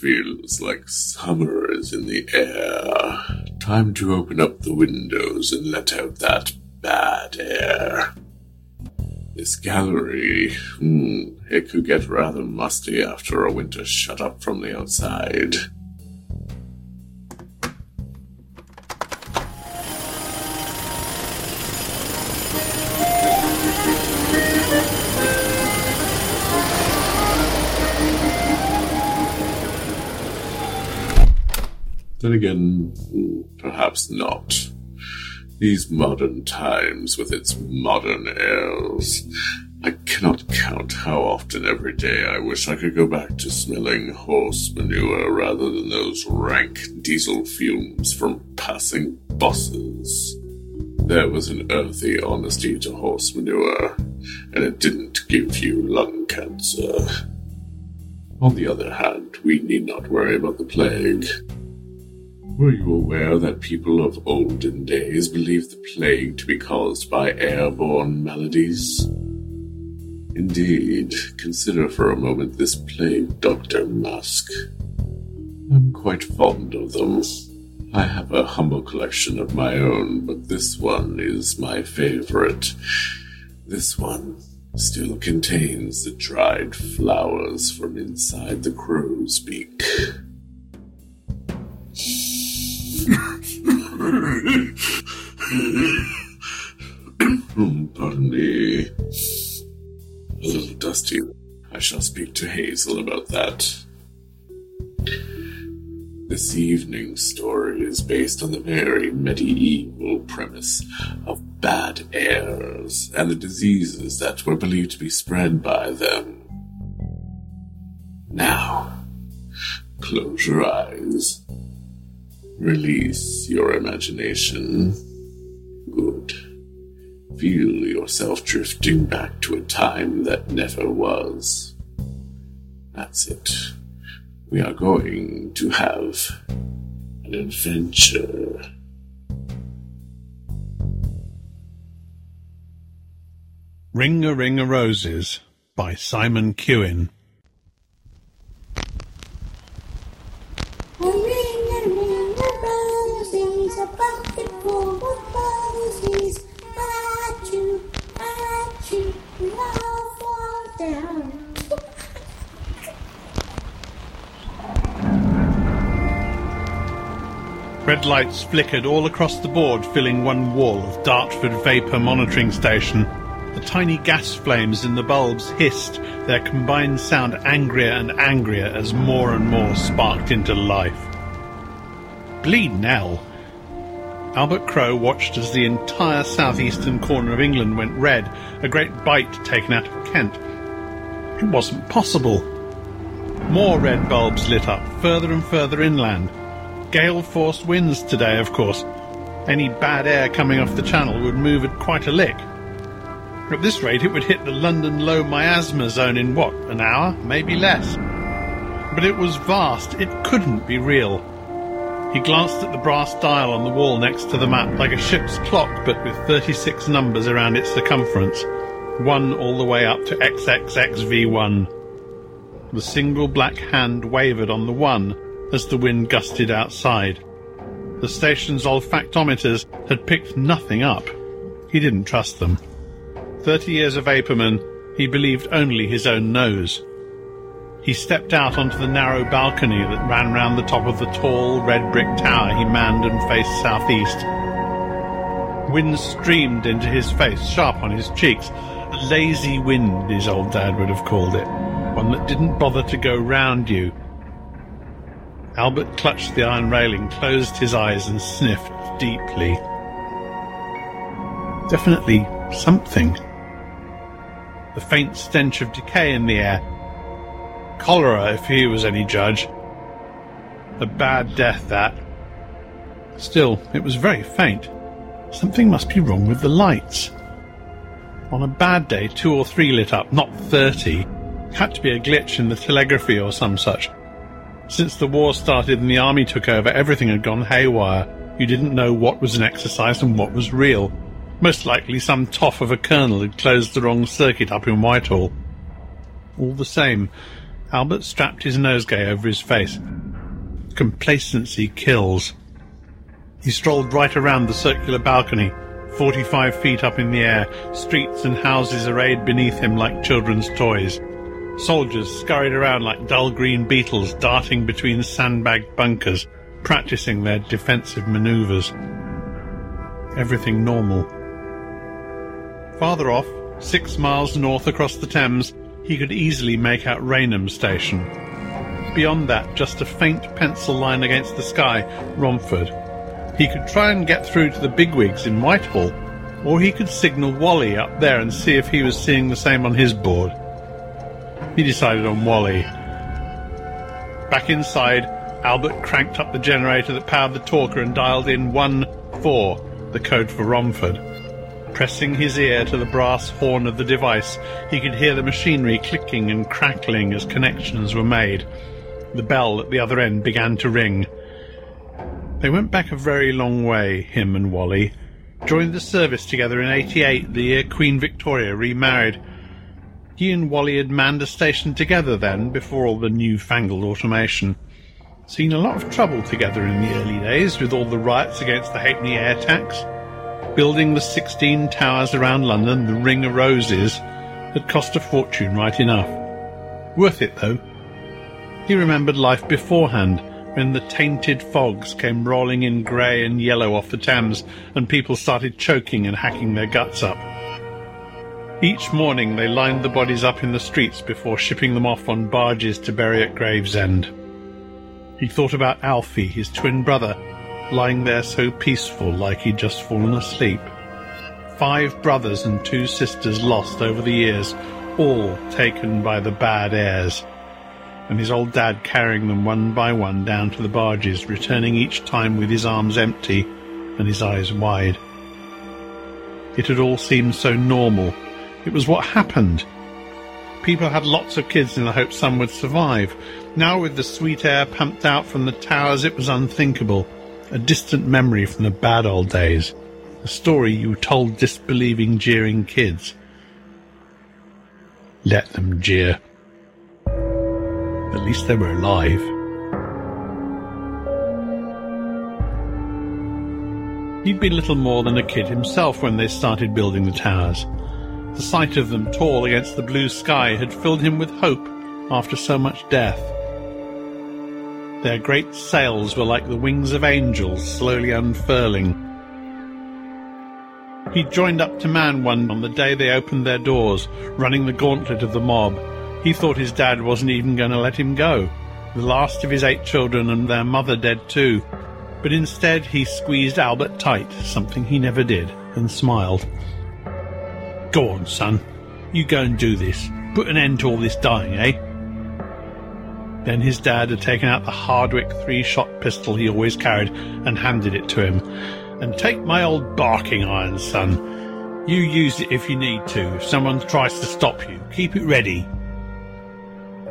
feels like summer is in the air. Time to open up the windows and let out that bad air. This gallery, hmm, it could get rather musty after a winter shut up from the outside. Then again, perhaps not. These modern times with its modern airs. I cannot count how often every day I wish I could go back to smelling horse manure rather than those rank diesel fumes from passing bosses. There was an earthy honesty to horse manure, and it didn't give you lung cancer. On the other hand, we need not worry about the plague. Were you aware that people of olden days believed the plague to be caused by airborne maladies? Indeed, consider for a moment this plague doctor mask. I'm quite fond of them. I have a humble collection of my own, but this one is my favorite. This one still contains the dried flowers from inside the crow's beak. Pardon me. A little dusty. I shall speak to Hazel about that. This evening's story is based on the very medieval premise of bad airs and the diseases that were believed to be spread by them. Now, close your eyes. Release your imagination. Good. Feel yourself drifting back to a time that never was. That's it. We are going to have an adventure. Ring a Ring a Roses by Simon Kewin. Red lights flickered all across the board, filling one wall of Dartford Vapour Monitoring Station. The tiny gas flames in the bulbs hissed, their combined sound angrier and angrier as more and more sparked into life. Bleed Nell! Albert Crow watched as the entire southeastern corner of England went red, a great bite taken out of Kent. It wasn't possible. More red bulbs lit up, further and further inland. Gale force winds today, of course. Any bad air coming off the channel would move at quite a lick. At this rate, it would hit the London low miasma zone in what, an hour? Maybe less. But it was vast, it couldn't be real. He glanced at the brass dial on the wall next to the map, like a ship's clock, but with 36 numbers around its circumference, one all the way up to XXXV1. The single black hand wavered on the one as the wind gusted outside. The station's olfactometers had picked nothing up. He didn't trust them. Thirty years a vaporman, he believed only his own nose. He stepped out onto the narrow balcony that ran round the top of the tall red brick tower he manned and faced southeast. Wind streamed into his face, sharp on his cheeks. A lazy wind, his old dad would have called it. One that didn't bother to go round you. Albert clutched the iron railing, closed his eyes, and sniffed deeply. Definitely something. The faint stench of decay in the air. Cholera, if he was any judge. A bad death, that. Still, it was very faint. Something must be wrong with the lights. On a bad day, two or three lit up, not thirty. Had to be a glitch in the telegraphy or some such. Since the war started and the army took over, everything had gone haywire. You didn't know what was an exercise and what was real. Most likely some toff of a colonel had closed the wrong circuit up in Whitehall. All the same, Albert strapped his nosegay over his face. Complacency kills. He strolled right around the circular balcony, 45 feet up in the air, streets and houses arrayed beneath him like children's toys. Soldiers scurried around like dull green beetles darting between sandbagged bunkers, practicing their defensive maneuvers. Everything normal. Farther off, six miles north across the Thames, he could easily make out Rainham Station. Beyond that, just a faint pencil line against the sky, Romford. He could try and get through to the bigwigs in Whitehall, or he could signal Wally up there and see if he was seeing the same on his board. He decided on Wally. Back inside, Albert cranked up the generator that powered the talker and dialed in 1-4, the code for Romford. Pressing his ear to the brass horn of the device, he could hear the machinery clicking and crackling as connections were made. The bell at the other end began to ring. They went back a very long way, him and Wally. Joined the service together in 88, the year Queen Victoria remarried. He and Wally had manned a station together then, before all the newfangled automation. Seen a lot of trouble together in the early days, with all the riots against the halfpenny air tax. Building the 16 towers around London, the Ring of Roses, had cost a fortune right enough. Worth it, though. He remembered life beforehand, when the tainted fogs came rolling in grey and yellow off the Thames, and people started choking and hacking their guts up. Each morning they lined the bodies up in the streets before shipping them off on barges to bury at Gravesend. He thought about Alfie, his twin brother, lying there so peaceful like he'd just fallen asleep. Five brothers and two sisters lost over the years, all taken by the bad airs, and his old dad carrying them one by one down to the barges, returning each time with his arms empty and his eyes wide. It had all seemed so normal. It was what happened. People had lots of kids in the hope some would survive. Now, with the sweet air pumped out from the towers, it was unthinkable a distant memory from the bad old days, a story you told disbelieving, jeering kids. Let them jeer. At least they were alive. He'd been little more than a kid himself when they started building the towers. The sight of them tall against the blue sky had filled him with hope after so much death. Their great sails were like the wings of angels slowly unfurling. He joined up to man one on the day they opened their doors, running the gauntlet of the mob. He thought his dad wasn't even going to let him go, the last of his eight children and their mother dead too. But instead he squeezed Albert tight, something he never did, and smiled. Go on, son. You go and do this. Put an end to all this dying, eh? Then his dad had taken out the Hardwick three shot pistol he always carried and handed it to him. And take my old barking iron, son. You use it if you need to. If someone tries to stop you, keep it ready.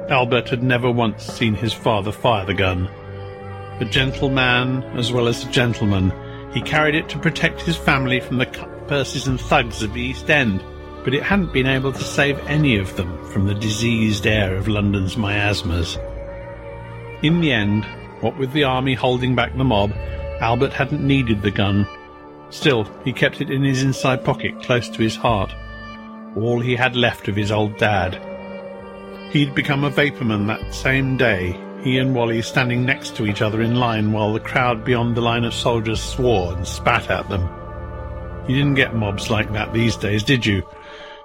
Albert had never once seen his father fire the gun. A gentleman as well as a gentleman, he carried it to protect his family from the cutpurses and thugs of the East End, but it hadn't been able to save any of them from the diseased air of London's miasmas. In the end, what with the army holding back the mob, Albert hadn't needed the gun. Still, he kept it in his inside pocket close to his heart. All he had left of his old dad. He'd become a vaporman that same day, he and Wally standing next to each other in line while the crowd beyond the line of soldiers swore and spat at them. You didn't get mobs like that these days, did you?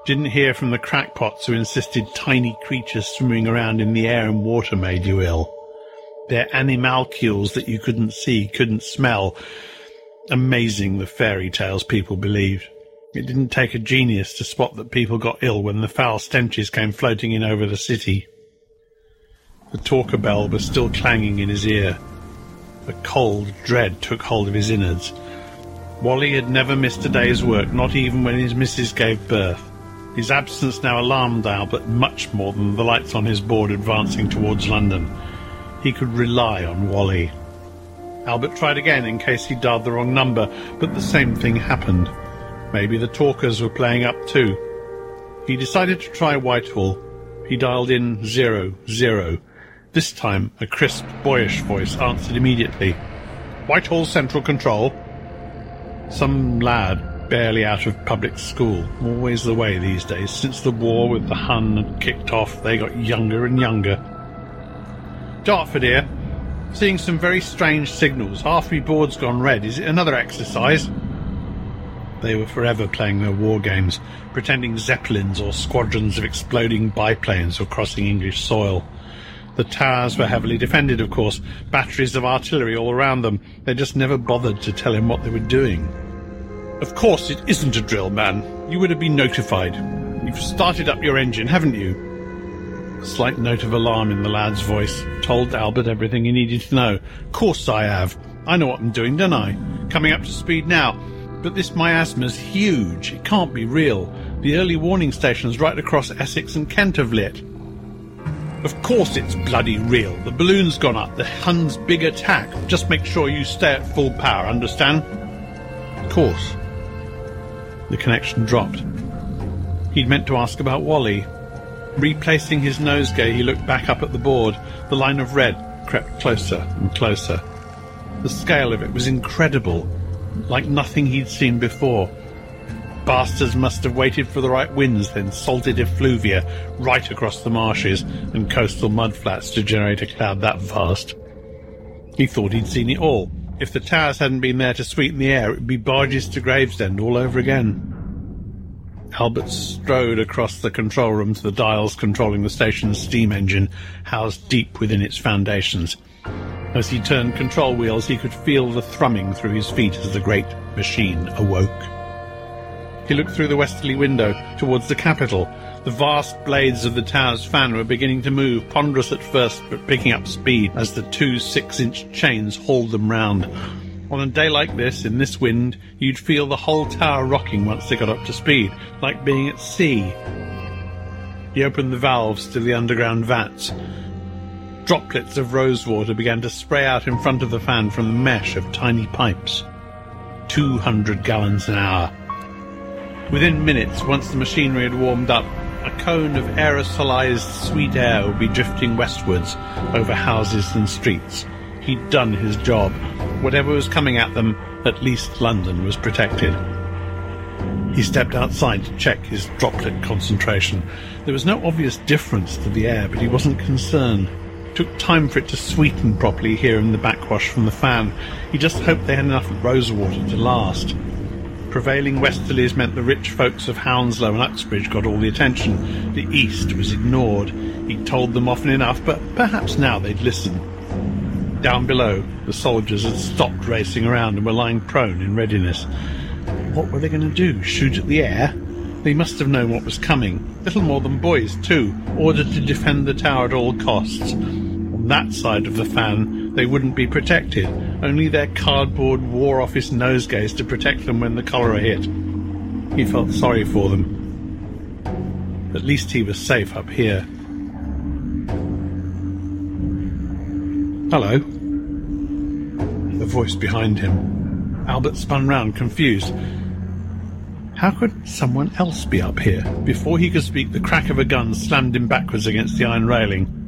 Didn't hear from the crackpots who insisted tiny creatures swimming around in the air and water made you ill. Their animalcules that you couldn't see, couldn't smell. Amazing the fairy tales people believed. It didn't take a genius to spot that people got ill when the foul stenches came floating in over the city. The talker bell was still clanging in his ear. A cold dread took hold of his innards. Wally had never missed a day's work, not even when his missus gave birth. His absence now alarmed Albert much more than the lights on his board advancing towards London. He could rely on Wally. Albert tried again in case he dialed the wrong number, but the same thing happened. Maybe the talkers were playing up too. He decided to try Whitehall. He dialed in zero, zero. This time, a crisp, boyish voice answered immediately. Whitehall Central Control. Some lad, barely out of public school. Always the way these days. Since the war with the Hun had kicked off, they got younger and younger. Dartford here. Seeing some very strange signals. Half my board's gone red. Is it another exercise? They were forever playing their war games, pretending zeppelins or squadrons of exploding biplanes were crossing English soil. The towers were heavily defended, of course, batteries of artillery all around them. They just never bothered to tell him what they were doing. Of course, it isn't a drill, man. You would have been notified. You've started up your engine, haven't you? A slight note of alarm in the lad's voice told Albert everything he needed to know. Of Course I have. I know what I'm doing, don't I? Coming up to speed now. But this miasma's huge. It can't be real. The early warning stations right across Essex and Kent have lit. Of course it's bloody real. The balloon's gone up. The Hun's big attack. Just make sure you stay at full power, understand? Of course. The connection dropped. He'd meant to ask about Wally. Replacing his nosegay, he looked back up at the board. The line of red crept closer and closer. The scale of it was incredible, like nothing he'd seen before. Bastards must have waited for the right winds, then salted effluvia right across the marshes and coastal mudflats to generate a cloud that vast. He thought he'd seen it all. If the towers hadn't been there to sweeten the air, it would be barges to Gravesend all over again. Albert strode across the control room to the dials controlling the station's steam engine, housed deep within its foundations. As he turned control wheels, he could feel the thrumming through his feet as the great machine awoke. He looked through the westerly window towards the capital. The vast blades of the tower's fan were beginning to move, ponderous at first, but picking up speed as the two six-inch chains hauled them round. On a day like this, in this wind, you'd feel the whole tower rocking once they got up to speed, like being at sea. He opened the valves to the underground vats. Droplets of rosewater began to spray out in front of the fan from the mesh of tiny pipes. Two hundred gallons an hour. Within minutes, once the machinery had warmed up, a cone of aerosolized sweet air would be drifting westwards over houses and streets. He'd done his job. Whatever was coming at them, at least London was protected. He stepped outside to check his droplet concentration. There was no obvious difference to the air, but he wasn't concerned. It took time for it to sweeten properly here in the backwash from the fan. He just hoped they had enough rosewater to last. Prevailing westerlies meant the rich folks of Hounslow and Uxbridge got all the attention. The East was ignored. He'd told them often enough, but perhaps now they'd listen. Down below, the soldiers had stopped racing around and were lying prone in readiness. What were they going to do? Shoot at the air? They must have known what was coming. Little more than boys, too, ordered to defend the tower at all costs. On that side of the fan, they wouldn't be protected, only their cardboard War Office nosegays to protect them when the cholera hit. He felt sorry for them. At least he was safe up here. Hello. The voice behind him. Albert spun round, confused. How could someone else be up here? Before he could speak, the crack of a gun slammed him backwards against the iron railing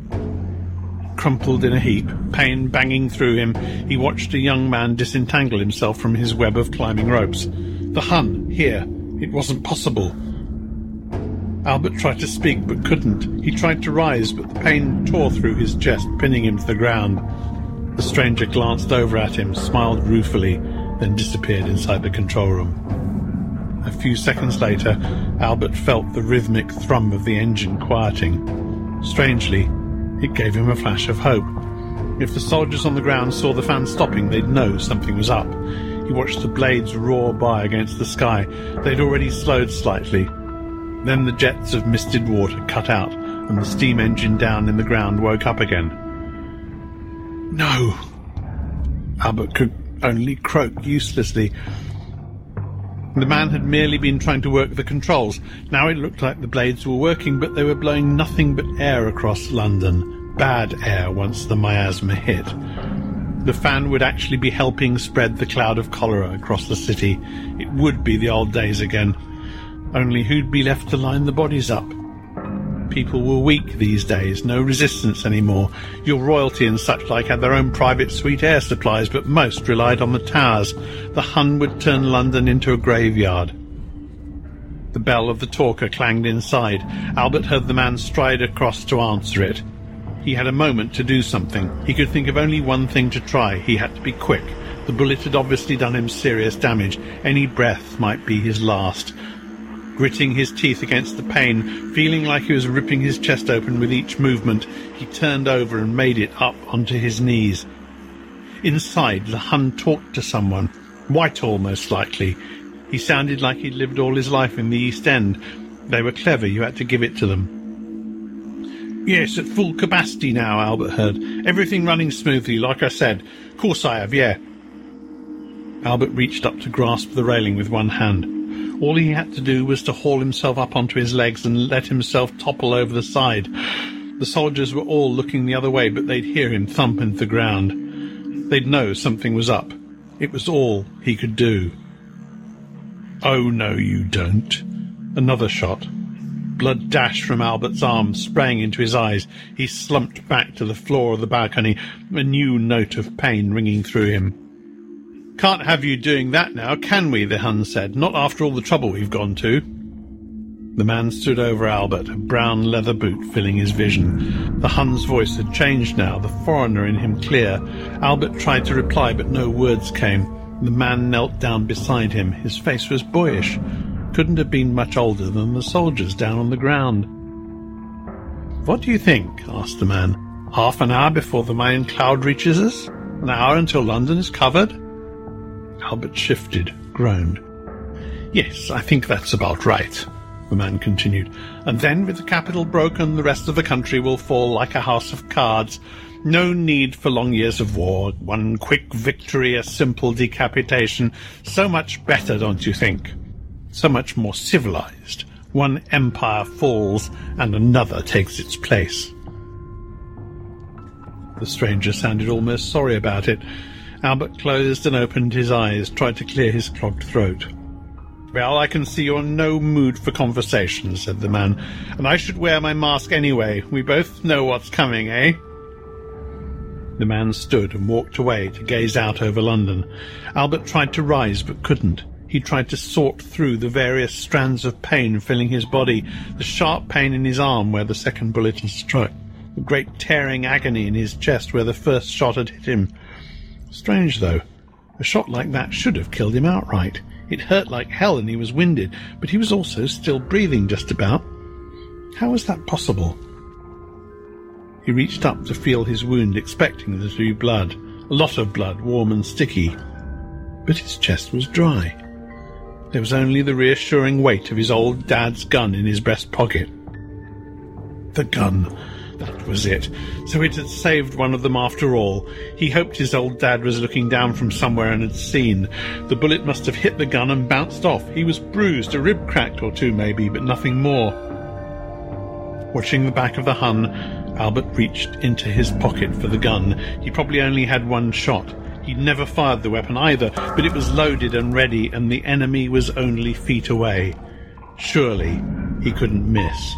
crumpled in a heap, pain banging through him, he watched a young man disentangle himself from his web of climbing ropes. The Hun, here. It wasn't possible. Albert tried to speak, but couldn't. He tried to rise, but the pain tore through his chest, pinning him to the ground. The stranger glanced over at him, smiled ruefully, then disappeared inside the control room. A few seconds later, Albert felt the rhythmic thrum of the engine quieting. Strangely, it gave him a flash of hope. If the soldiers on the ground saw the fan stopping, they'd know something was up. He watched the blades roar by against the sky. They'd already slowed slightly. Then the jets of misted water cut out, and the steam engine down in the ground woke up again. No! Albert could only croak uselessly. The man had merely been trying to work the controls. Now it looked like the blades were working, but they were blowing nothing but air across London. Bad air once the miasma hit. The fan would actually be helping spread the cloud of cholera across the city. It would be the old days again. Only who'd be left to line the bodies up? People were weak these days, no resistance anymore. Your royalty and such like had their own private sweet air supplies, but most relied on the towers. The Hun would turn London into a graveyard. The bell of the talker clanged inside. Albert heard the man stride across to answer it. He had a moment to do something. He could think of only one thing to try. He had to be quick. The bullet had obviously done him serious damage. Any breath might be his last. Gritting his teeth against the pain, feeling like he was ripping his chest open with each movement, he turned over and made it up onto his knees. Inside, the Hun talked to someone, Whitehall most likely. He sounded like he'd lived all his life in the East End. They were clever, you had to give it to them. Yes, at full capacity now, Albert heard. Everything running smoothly, like I said. Course I have, yeah. Albert reached up to grasp the railing with one hand. All he had to do was to haul himself up onto his legs and let himself topple over the side. The soldiers were all looking the other way, but they'd hear him thump into the ground. They'd know something was up. It was all he could do. Oh, no, you don't. Another shot. Blood dashed from Albert's arm, spraying into his eyes. He slumped back to the floor of the balcony, a new note of pain ringing through him. Can't have you doing that now, can we? the Hun said. Not after all the trouble we've gone to. The man stood over Albert, a brown leather boot filling his vision. The Hun's voice had changed now, the foreigner in him clear. Albert tried to reply, but no words came. The man knelt down beside him. His face was boyish. Couldn't have been much older than the soldiers down on the ground. What do you think? asked the man. Half an hour before the main cloud reaches us? An hour until London is covered? Albert shifted, groaned. Yes, I think that's about right, the man continued. And then, with the capital broken, the rest of the country will fall like a house of cards. No need for long years of war. One quick victory, a simple decapitation. So much better, don't you think? So much more civilized. One empire falls and another takes its place. The stranger sounded almost sorry about it. Albert closed and opened his eyes, tried to clear his clogged throat. Well, I can see you're in no mood for conversation, said the man, and I should wear my mask anyway. We both know what's coming, eh? The man stood and walked away to gaze out over London. Albert tried to rise but couldn't. He tried to sort through the various strands of pain filling his body, the sharp pain in his arm where the second bullet had struck, the great tearing agony in his chest where the first shot had hit him, Strange, though. A shot like that should have killed him outright. It hurt like hell and he was winded, but he was also still breathing just about. How was that possible? He reached up to feel his wound, expecting there to be blood, a lot of blood, warm and sticky. But his chest was dry. There was only the reassuring weight of his old dad's gun in his breast pocket. The gun. That was it. So it had saved one of them after all. He hoped his old dad was looking down from somewhere and had seen. The bullet must have hit the gun and bounced off. He was bruised, a rib cracked or two maybe, but nothing more. Watching the back of the Hun, Albert reached into his pocket for the gun. He probably only had one shot. He'd never fired the weapon either, but it was loaded and ready, and the enemy was only feet away. Surely he couldn't miss.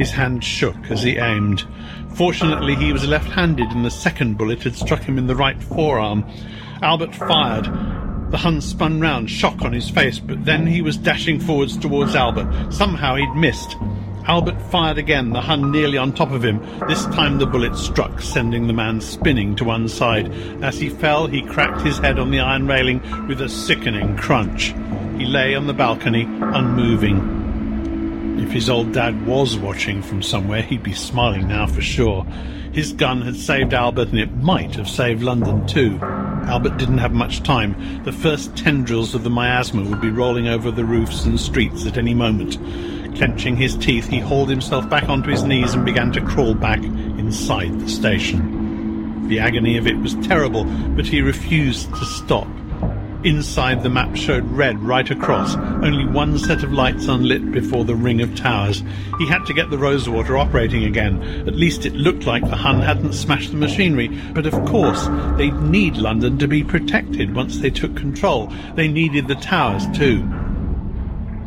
His hand shook as he aimed. Fortunately, he was left-handed and the second bullet had struck him in the right forearm. Albert fired. The Hun spun round, shock on his face, but then he was dashing forwards towards Albert. Somehow he'd missed. Albert fired again, the Hun nearly on top of him. This time the bullet struck, sending the man spinning to one side. As he fell, he cracked his head on the iron railing with a sickening crunch. He lay on the balcony, unmoving. If his old dad was watching from somewhere, he'd be smiling now for sure. His gun had saved Albert, and it might have saved London too. Albert didn't have much time. The first tendrils of the miasma would be rolling over the roofs and streets at any moment. Clenching his teeth, he hauled himself back onto his knees and began to crawl back inside the station. The agony of it was terrible, but he refused to stop. Inside, the map showed red right across, only one set of lights unlit before the ring of towers. He had to get the Rosewater operating again. At least it looked like the Hun hadn't smashed the machinery. But of course, they'd need London to be protected once they took control. They needed the towers too.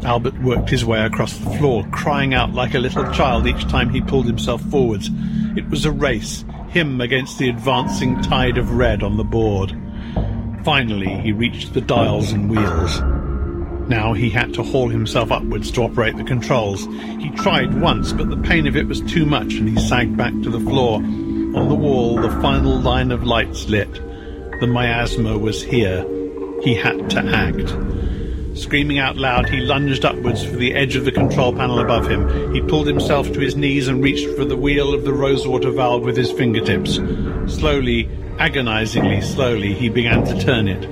Albert worked his way across the floor, crying out like a little child each time he pulled himself forwards. It was a race, him against the advancing tide of red on the board. Finally, he reached the dials and wheels. Now he had to haul himself upwards to operate the controls. He tried once, but the pain of it was too much and he sagged back to the floor. On the wall, the final line of lights lit. The miasma was here. He had to act. Screaming out loud, he lunged upwards for the edge of the control panel above him. He pulled himself to his knees and reached for the wheel of the rosewater valve with his fingertips. Slowly, agonizingly slowly, he began to turn it.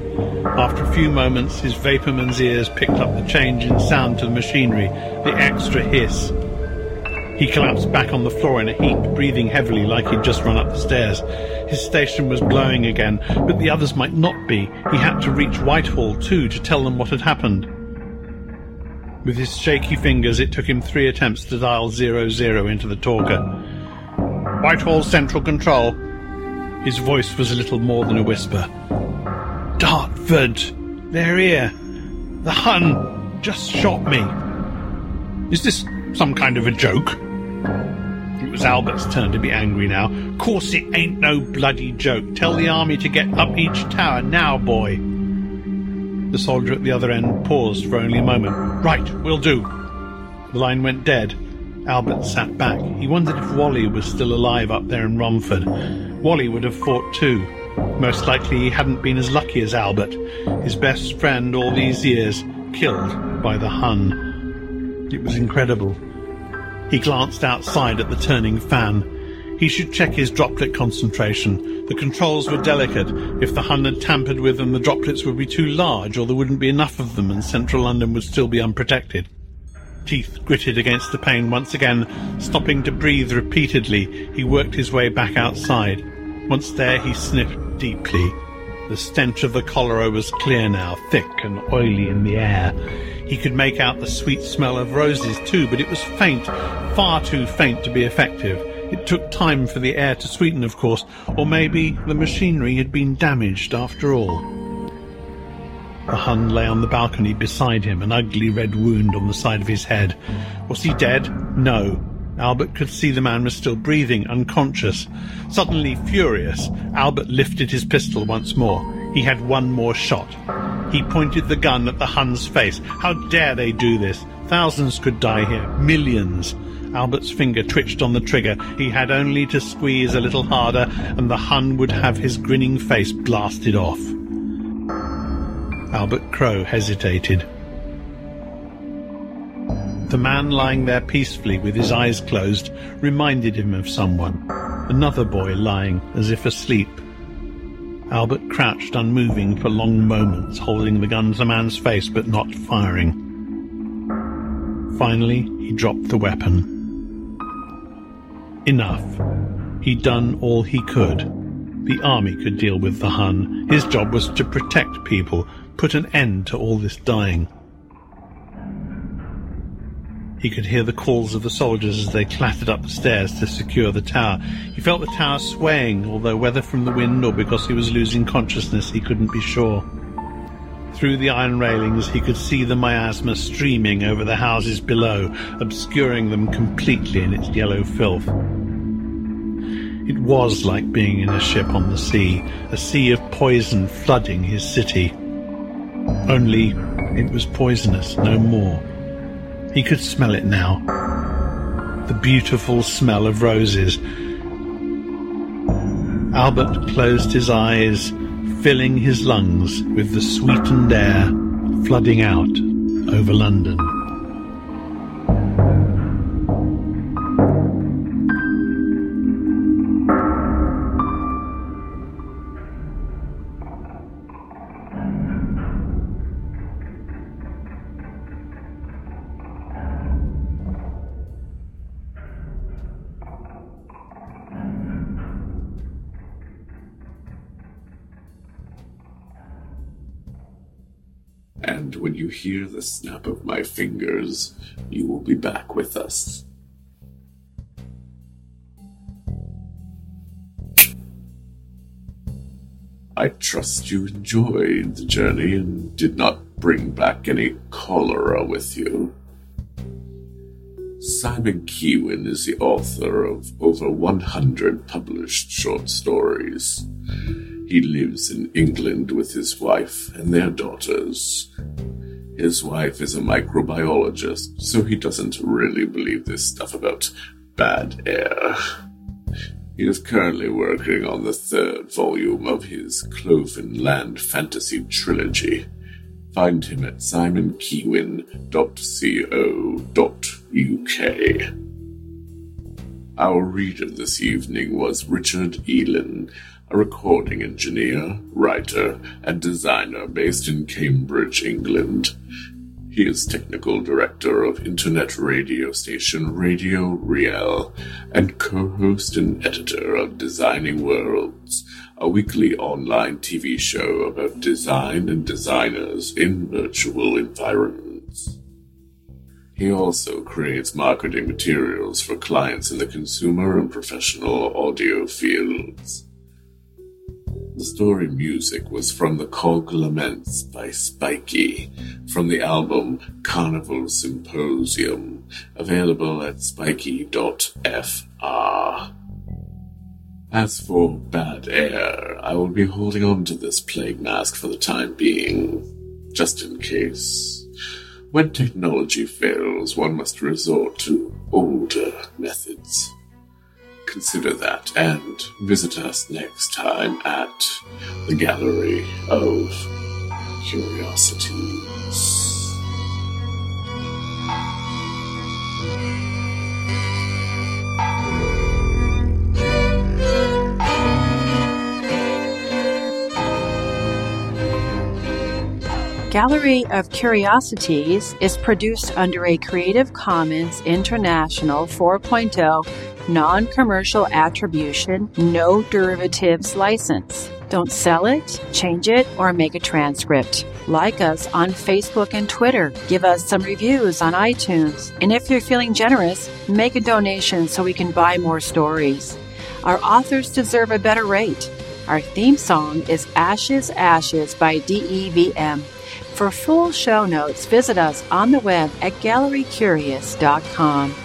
After a few moments, his vaporman's ears picked up the change in sound to the machinery, the extra hiss. He collapsed back on the floor in a heap, breathing heavily like he'd just run up the stairs. His station was blowing again, but the others might not be. He had to reach Whitehall, too, to tell them what had happened. With his shaky fingers, it took him three attempts to dial zero zero into the talker. Whitehall Central Control. His voice was a little more than a whisper. Dartford! They're here! The Hun just shot me! Is this some kind of a joke? It was Albert's turn to be angry now. Course it ain't no bloody joke. Tell the army to get up each tower now, boy. The soldier at the other end paused for only a moment. Right, we'll do. The line went dead. Albert sat back. He wondered if Wally was still alive up there in Romford. Wally would have fought too. Most likely he hadn't been as lucky as Albert, his best friend all these years, killed by the Hun. It was incredible. He glanced outside at the turning fan. He should check his droplet concentration. The controls were delicate. If the Hun had tampered with them, the droplets would be too large, or there wouldn't be enough of them, and central London would still be unprotected. Teeth gritted against the pain once again, stopping to breathe repeatedly. He worked his way back outside. Once there, he sniffed deeply. The stench of the cholera was clear now, thick and oily in the air. He could make out the sweet smell of roses too, but it was faint, far too faint to be effective. It took time for the air to sweeten, of course, or maybe the machinery had been damaged after all. The Hun lay on the balcony beside him, an ugly red wound on the side of his head. Was he dead? No. Albert could see the man was still breathing, unconscious. Suddenly furious, Albert lifted his pistol once more. He had one more shot. He pointed the gun at the Hun's face. How dare they do this? Thousands could die here. Millions. Albert's finger twitched on the trigger. He had only to squeeze a little harder, and the Hun would have his grinning face blasted off. Albert Crow hesitated. The man lying there peacefully with his eyes closed reminded him of someone. Another boy lying as if asleep. Albert crouched unmoving for long moments, holding the gun to the man's face but not firing. Finally, he dropped the weapon. Enough. He'd done all he could. The army could deal with the Hun. His job was to protect people, put an end to all this dying. He could hear the calls of the soldiers as they clattered up the stairs to secure the tower. He felt the tower swaying, although whether from the wind or because he was losing consciousness, he couldn't be sure. Through the iron railings, he could see the miasma streaming over the houses below, obscuring them completely in its yellow filth. It was like being in a ship on the sea, a sea of poison flooding his city. Only it was poisonous, no more. He could smell it now. The beautiful smell of roses. Albert closed his eyes, filling his lungs with the sweetened air flooding out over London. Hear the snap of my fingers, you will be back with us. I trust you enjoyed the journey and did not bring back any cholera with you. Simon Kewin is the author of over 100 published short stories. He lives in England with his wife and their daughters. His wife is a microbiologist, so he doesn't really believe this stuff about bad air. He is currently working on the third volume of his Cloven Land fantasy trilogy. Find him at simonkewin.co.uk. Our reader this evening was Richard Elen, a recording engineer, writer, and designer based in Cambridge, England. He is technical director of internet radio station Radio Riel and co-host and editor of Designing Worlds, a weekly online TV show about design and designers in virtual environments. He also creates marketing materials for clients in the consumer and professional audio fields. The story music was from the Cog Laments by Spiky from the album Carnival Symposium, available at spiky.fr. As for bad air, I will be holding on to this plague mask for the time being, just in case. When technology fails, one must resort to older methods. Consider that and visit us next time at the Gallery of Curiosities. Gallery of Curiosities is produced under a Creative Commons International 4.0 non commercial attribution, no derivatives license. Don't sell it, change it, or make a transcript. Like us on Facebook and Twitter. Give us some reviews on iTunes. And if you're feeling generous, make a donation so we can buy more stories. Our authors deserve a better rate. Our theme song is Ashes, Ashes by DEVM. For full show notes, visit us on the web at gallerycurious.com.